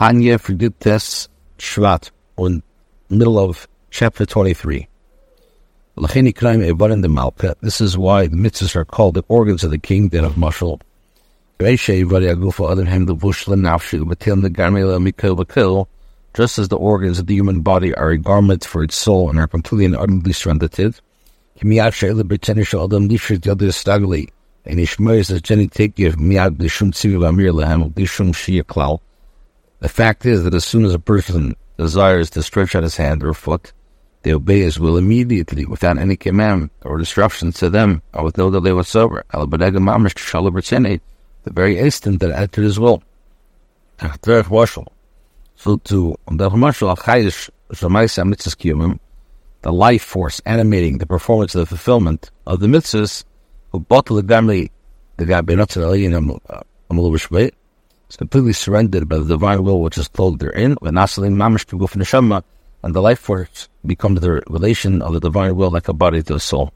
Tanya Frigites Shvat, in middle of chapter 23. This is why the mitzvahs are called the organs of the king, then of Mashal. Just as the organs of the human body are a garment for its soul and are completely and utterly strengthened, and Ishmael The fact is that as soon as a person desires to stretch out his hand or foot, they obey his will immediately without any command or disruption to them or with no delay whatsoever. The very instant that entered his will. So to the life force animating the performance of the fulfillment of the mitzvahs bottle the family, the guy is completely surrendered by the divine will which is told therein, when Nasalim Mamish the Shema, and the life force becomes the relation of the divine will like a body to the soul.